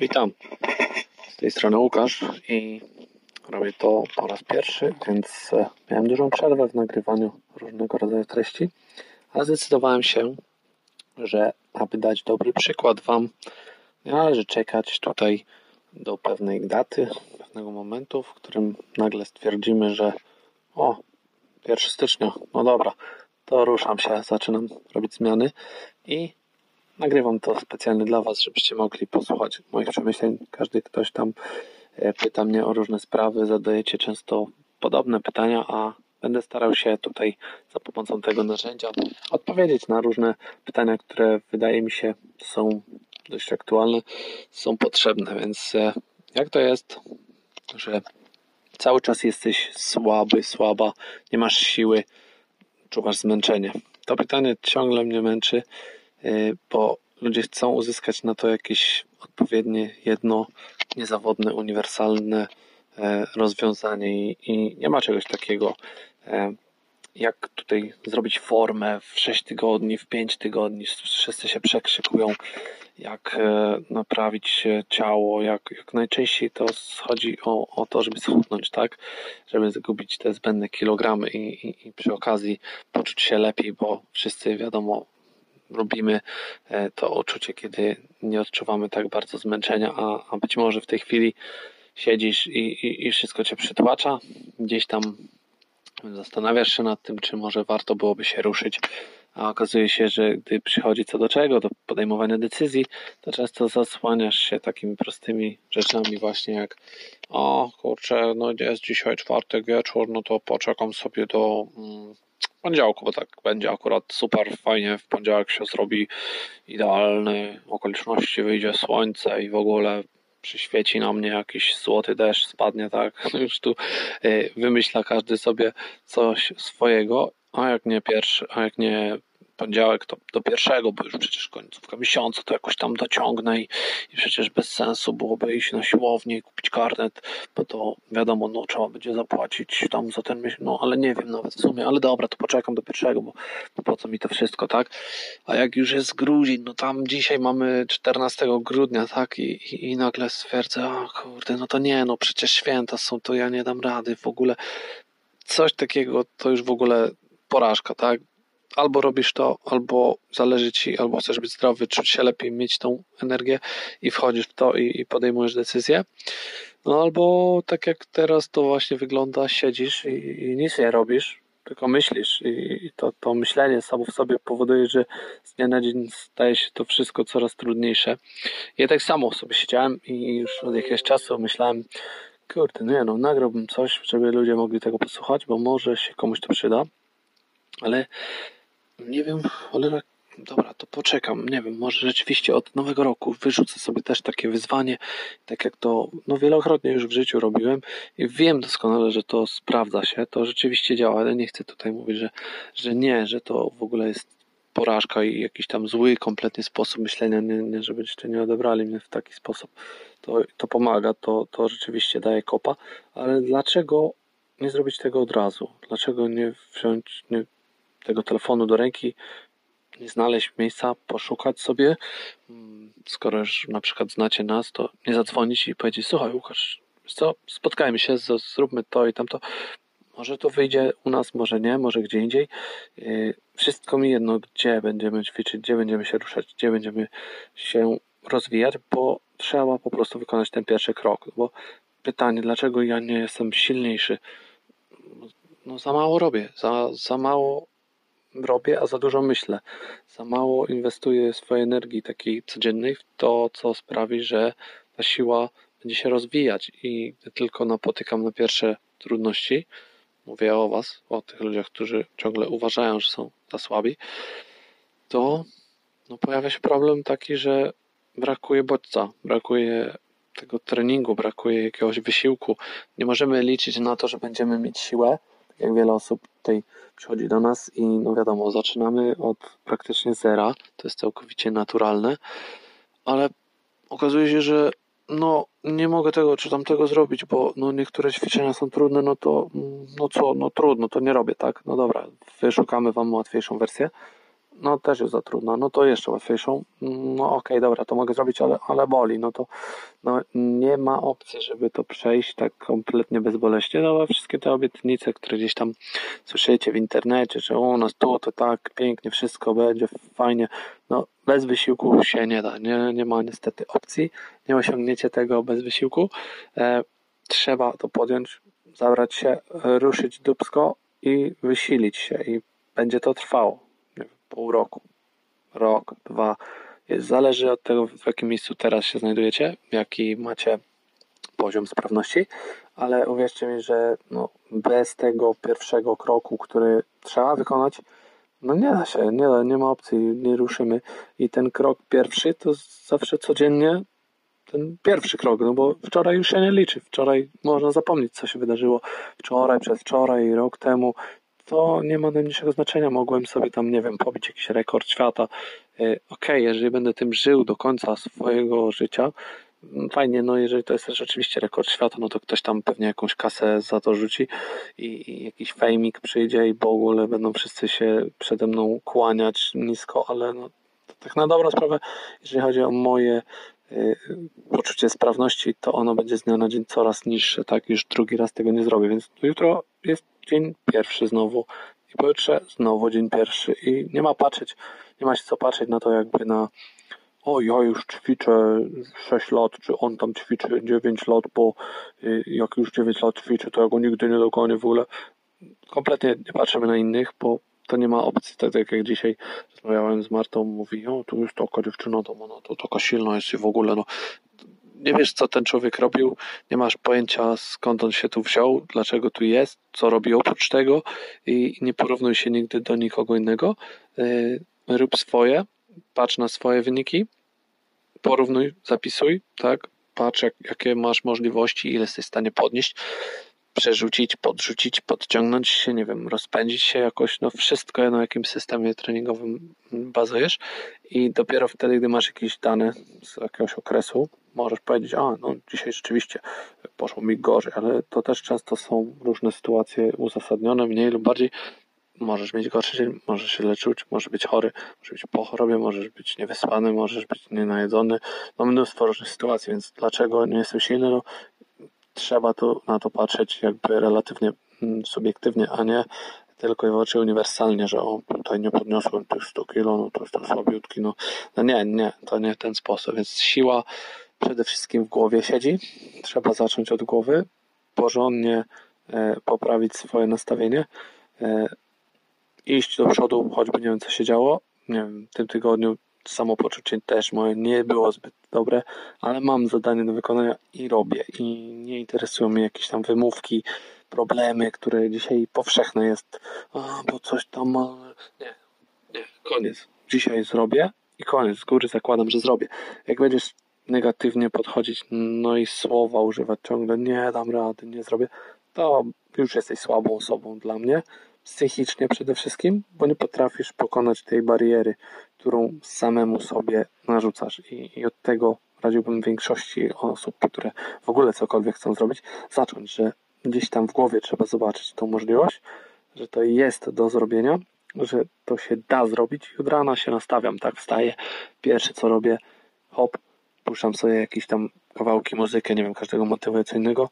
Witam. Z tej strony Łukasz i robię to po raz pierwszy, więc e, miałem dużą przerwę w nagrywaniu różnego rodzaju treści, ale zdecydowałem się, że aby dać dobry przykład Wam, nie należy czekać tutaj do pewnej daty, pewnego momentu, w którym nagle stwierdzimy, że o, 1 stycznia, no dobra, to ruszam się, zaczynam robić zmiany i Nagrywam to specjalnie dla Was, żebyście mogli posłuchać moich przemyśleń. Każdy ktoś tam e, pyta mnie o różne sprawy, zadajecie często podobne pytania, a będę starał się tutaj za pomocą tego narzędzia odpowiedzieć na różne pytania, które wydaje mi się są dość aktualne, są potrzebne. Więc e, jak to jest, że cały czas jesteś słaby, słaba, nie masz siły, czuwasz zmęczenie? To pytanie ciągle mnie męczy bo ludzie chcą uzyskać na to jakieś odpowiednie, jedno, niezawodne, uniwersalne e, rozwiązanie i nie ma czegoś takiego e, jak tutaj zrobić formę w 6 tygodni, w 5 tygodni. Wszyscy się przekrzykują, jak e, naprawić ciało, jak, jak najczęściej to chodzi o, o to, żeby schudnąć, tak? Żeby zgubić te zbędne kilogramy i, i, i przy okazji poczuć się lepiej, bo wszyscy wiadomo, lubimy e, to uczucie, kiedy nie odczuwamy tak bardzo zmęczenia, a, a być może w tej chwili siedzisz i, i, i wszystko cię przytłacza, gdzieś tam zastanawiasz się nad tym, czy może warto byłoby się ruszyć, a okazuje się, że gdy przychodzi co do czego, do podejmowania decyzji, to często zasłaniasz się takimi prostymi rzeczami właśnie jak o kurczę, no jest dzisiaj czwartek wieczór, no to poczekam sobie do mm, poniedziałku, bo tak będzie akurat super fajnie. W poniedziałek się zrobi idealny okoliczności, wyjdzie słońce i w ogóle przyświeci na mnie jakiś złoty deszcz, spadnie, tak. Już tu y, wymyśla każdy sobie coś swojego, a jak nie pierwszy, a jak nie poniedziałek to do pierwszego, bo już przecież końcówka miesiąca to jakoś tam dociągnę i, i przecież bez sensu byłoby iść na siłownię i kupić karnet, bo to wiadomo, no trzeba będzie zapłacić tam za ten miesiąc, no ale nie wiem nawet w sumie, ale dobra, to poczekam do pierwszego, bo, bo po co mi to wszystko, tak? A jak już jest grudzień, no tam dzisiaj mamy 14 grudnia, tak? I, i, i nagle stwierdzę, a kurde, no to nie, no przecież święta są, to ja nie dam rady w ogóle. Coś takiego to już w ogóle porażka, tak? Albo robisz to, albo zależy ci, albo chcesz być zdrowy, czuć się lepiej, mieć tą energię i wchodzisz w to i, i podejmujesz decyzję. No albo tak jak teraz to właśnie wygląda, siedzisz i, i nic nie robisz, tylko myślisz i to, to myślenie samo w sobie powoduje, że z dnia na dzień staje się to wszystko coraz trudniejsze. Ja tak samo sobie siedziałem i już od jakiegoś czasu myślałem, kurde, nie no, nagrałbym coś, żeby ludzie mogli tego posłuchać, bo może się komuś to przyda, ale nie wiem, cholera, dobra, to poczekam. Nie wiem, może rzeczywiście od nowego roku wyrzucę sobie też takie wyzwanie, tak jak to no, wielokrotnie już w życiu robiłem i wiem doskonale, że to sprawdza się, to rzeczywiście działa, ale nie chcę tutaj mówić, że, że nie, że to w ogóle jest porażka i jakiś tam zły kompletnie sposób myślenia, nie, nie żebyście nie odebrali mnie w taki sposób. To, to pomaga, to, to rzeczywiście daje kopa, ale dlaczego nie zrobić tego od razu? Dlaczego nie wziąć, nie tego telefonu do ręki, nie znaleźć miejsca, poszukać sobie. Mm, skoro już na przykład znacie nas, to nie zadzwonić i powiedzieć: Słuchaj, Łukasz, co, spotkajmy się, zróbmy to i tamto. Może to wyjdzie u nas, może nie, może gdzie indziej. Yy, wszystko mi jedno, gdzie będziemy ćwiczyć, gdzie będziemy się ruszać, gdzie będziemy się rozwijać, bo trzeba po prostu wykonać ten pierwszy krok. Bo pytanie, dlaczego ja nie jestem silniejszy? No za mało robię, za, za mało robię, a za dużo myślę. Za mało inwestuję swojej energii takiej codziennej w to, co sprawi, że ta siła będzie się rozwijać i gdy tylko napotykam na pierwsze trudności, mówię o Was, o tych ludziach, którzy ciągle uważają, że są za słabi, to no, pojawia się problem taki, że brakuje bodźca, brakuje tego treningu, brakuje jakiegoś wysiłku. Nie możemy liczyć na to, że będziemy mieć siłę, jak wiele osób tutaj przychodzi do nas i no wiadomo, zaczynamy od praktycznie zera, to jest całkowicie naturalne, ale okazuje się, że no nie mogę tego czy tamtego zrobić, bo no niektóre ćwiczenia są trudne, no to no co, no trudno, to nie robię, tak? No dobra, wyszukamy Wam łatwiejszą wersję, no też jest za trudna, no to jeszcze łatwiejszą, no okej, okay, dobra, to mogę zrobić, ale, ale boli, no to no, nie ma opcji, żeby to przejść tak kompletnie bezboleśnie, no bo wszystkie te obietnice, które gdzieś tam słyszycie w internecie, że u nas tu to tak pięknie wszystko będzie, fajnie, no bez wysiłku się nie da, nie, nie ma niestety opcji, nie osiągniecie tego bez wysiłku, e, trzeba to podjąć, zabrać się, ruszyć dubsko i wysilić się. I będzie to trwało pół roku, rok, dwa. Zależy od tego, w jakim miejscu teraz się znajdujecie, jaki macie poziom sprawności, ale uwierzcie mi, że no, bez tego pierwszego kroku, który trzeba wykonać, no nie da się, nie, da, nie ma opcji, nie ruszymy. I ten krok pierwszy to zawsze codziennie ten pierwszy krok, no bo wczoraj już się nie liczy. Wczoraj można zapomnieć, co się wydarzyło wczoraj, przedwczoraj, rok temu to nie ma najmniejszego znaczenia. Mogłem sobie tam, nie wiem, pobić jakiś rekord świata. E, okej, okay, jeżeli będę tym żył do końca swojego życia, mm, fajnie, no jeżeli to jest rzeczywiście rekord świata, no to ktoś tam pewnie jakąś kasę za to rzuci i, i jakiś fejmik przyjdzie i w ogóle będą wszyscy się przede mną kłaniać nisko, ale no, tak na dobrą sprawę, jeżeli chodzi o moje y, poczucie sprawności, to ono będzie z dnia na dzień coraz niższe, tak? Już drugi raz tego nie zrobię, więc jutro jest dzień pierwszy znowu i pojutrze znowu dzień pierwszy i nie ma patrzeć, nie ma się co patrzeć na to jakby na o ja już ćwiczę 6 lat, czy on tam ćwiczy 9 lat, bo y, jak już 9 lat ćwiczy, to ja go nigdy nie dogonię w ogóle. Kompletnie nie patrzymy na innych, bo to nie ma opcji, tak, tak jak dzisiaj rozmawiałem z Martą, mówi, o tu już taka dziewczyna, to ona to taka silna jest i w ogóle, no nie wiesz, co ten człowiek robił, nie masz pojęcia, skąd on się tu wziął, dlaczego tu jest, co robi oprócz tego i nie porównuj się nigdy do nikogo innego. Yy, rób swoje, patrz na swoje wyniki, porównuj, zapisuj, tak? Patrz, jak, jakie masz możliwości, ile jesteś w stanie podnieść przerzucić, podrzucić, podciągnąć się, nie wiem, rozpędzić się jakoś, no wszystko na jakimś systemie treningowym bazujesz i dopiero wtedy, gdy masz jakieś dane z jakiegoś okresu, możesz powiedzieć, a no dzisiaj rzeczywiście poszło mi gorzej, ale to też często są różne sytuacje uzasadnione, mniej lub bardziej. Możesz mieć gorszy dzień, możesz się leczyć, możesz być chory, możesz być po chorobie, możesz być niewyspany, możesz być nienajedzony. No mnóstwo różnych sytuacji, więc dlaczego nie jestem silny? No, trzeba tu na to patrzeć jakby relatywnie mm, subiektywnie, a nie tylko i wyłącznie uniwersalnie, że o, tutaj nie podniosłem tych 100 kilo, no to jestem słabiutki, no. no nie, nie, to nie ten sposób, więc siła przede wszystkim w głowie siedzi, trzeba zacząć od głowy, porządnie e, poprawić swoje nastawienie, e, iść do przodu, choćby nie wiem co się działo, nie wiem, w tym tygodniu samopoczucie też moje nie było zbyt dobre, ale mam zadanie do wykonania i robię. I nie interesują mnie jakieś tam wymówki, problemy, które dzisiaj powszechne jest. A, bo coś tam. Nie, nie, koniec. Dzisiaj zrobię i koniec. Z góry zakładam, że zrobię. Jak będziesz negatywnie podchodzić, no i słowa używać ciągle, nie dam rady, nie zrobię, to już jesteś słabą osobą dla mnie psychicznie przede wszystkim, bo nie potrafisz pokonać tej bariery, którą samemu sobie narzucasz. I, i od tego radziłbym większości osób, które w ogóle cokolwiek chcą zrobić, zacząć, że gdzieś tam w głowie trzeba zobaczyć tą możliwość, że to jest do zrobienia, że to się da zrobić. Od rana się nastawiam, tak wstaję. Pierwsze co robię, hop, puszczam sobie jakieś tam kawałki muzykę, nie wiem, każdego motywacyjnego,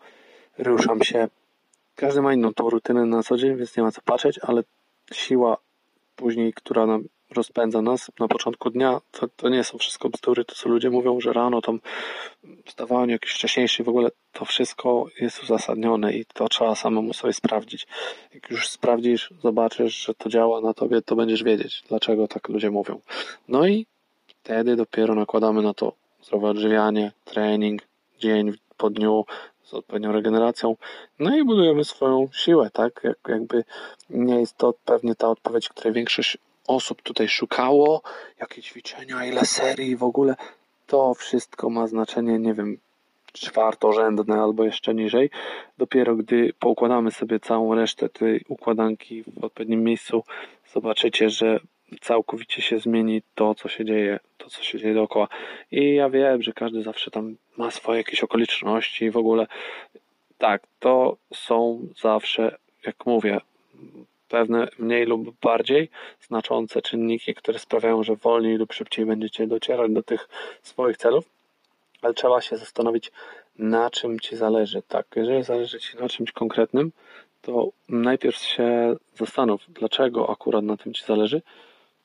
ruszam się, każdy ma inną tą rutynę na co dzień, więc nie ma co patrzeć, ale siła później, która nam rozpędza nas na początku dnia, to, to nie są wszystko bzdury, to co ludzie mówią, że rano tam wstawanie jakiś wcześniejszy, w ogóle to wszystko jest uzasadnione i to trzeba samemu sobie sprawdzić. Jak już sprawdzisz, zobaczysz, że to działa na tobie, to będziesz wiedzieć, dlaczego tak ludzie mówią. No i wtedy dopiero nakładamy na to zdrowe odżywianie, trening, dzień dniu, z odpowiednią regeneracją, no i budujemy swoją siłę, tak? Jak, jakby nie jest to pewnie ta odpowiedź, której większość osób tutaj szukało, jakie ćwiczenia, ile serii w ogóle. To wszystko ma znaczenie, nie wiem, czwartorzędne albo jeszcze niżej. Dopiero gdy poukładamy sobie całą resztę tej układanki w odpowiednim miejscu, zobaczycie, że całkowicie się zmieni to, co się dzieje, to, co się dzieje dookoła. I ja wiem, że każdy zawsze tam ma swoje jakieś okoliczności i w ogóle tak, to są zawsze, jak mówię, pewne mniej lub bardziej znaczące czynniki, które sprawiają, że wolniej lub szybciej będziecie docierać do tych swoich celów, ale trzeba się zastanowić, na czym Ci zależy. Tak, jeżeli zależy Ci na czymś konkretnym, to najpierw się zastanów, dlaczego akurat na tym Ci zależy,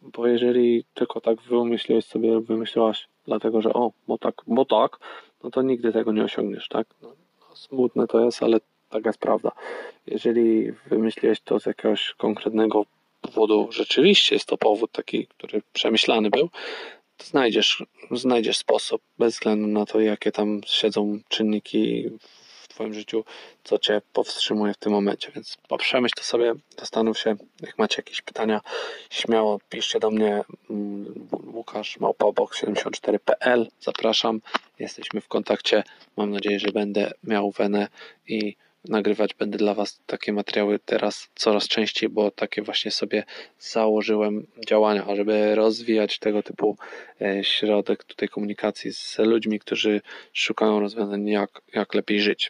bo jeżeli tylko tak wymyśliłeś sobie wymyśliłaś dlatego, że o, bo tak, bo tak, no to nigdy tego nie osiągniesz, tak? No, smutne to jest, ale taka jest prawda. Jeżeli wymyśliłeś to z jakiegoś konkretnego powodu, rzeczywiście jest to powód taki, który przemyślany był, to znajdziesz, znajdziesz sposób, bez względu na to, jakie tam siedzą czynniki Twoim życiu, co Cię powstrzymuje w tym momencie. Więc poprzemyśl to sobie, zastanów się, jak macie jakieś pytania, śmiało piszcie do mnie mm, Łukasz małpabox74.pl zapraszam, jesteśmy w kontakcie, mam nadzieję, że będę miał wenę i nagrywać będę dla Was takie materiały teraz coraz częściej, bo takie właśnie sobie założyłem działania, żeby rozwijać tego typu e, środek tutaj komunikacji z ludźmi, którzy szukają rozwiązań, jak, jak lepiej żyć.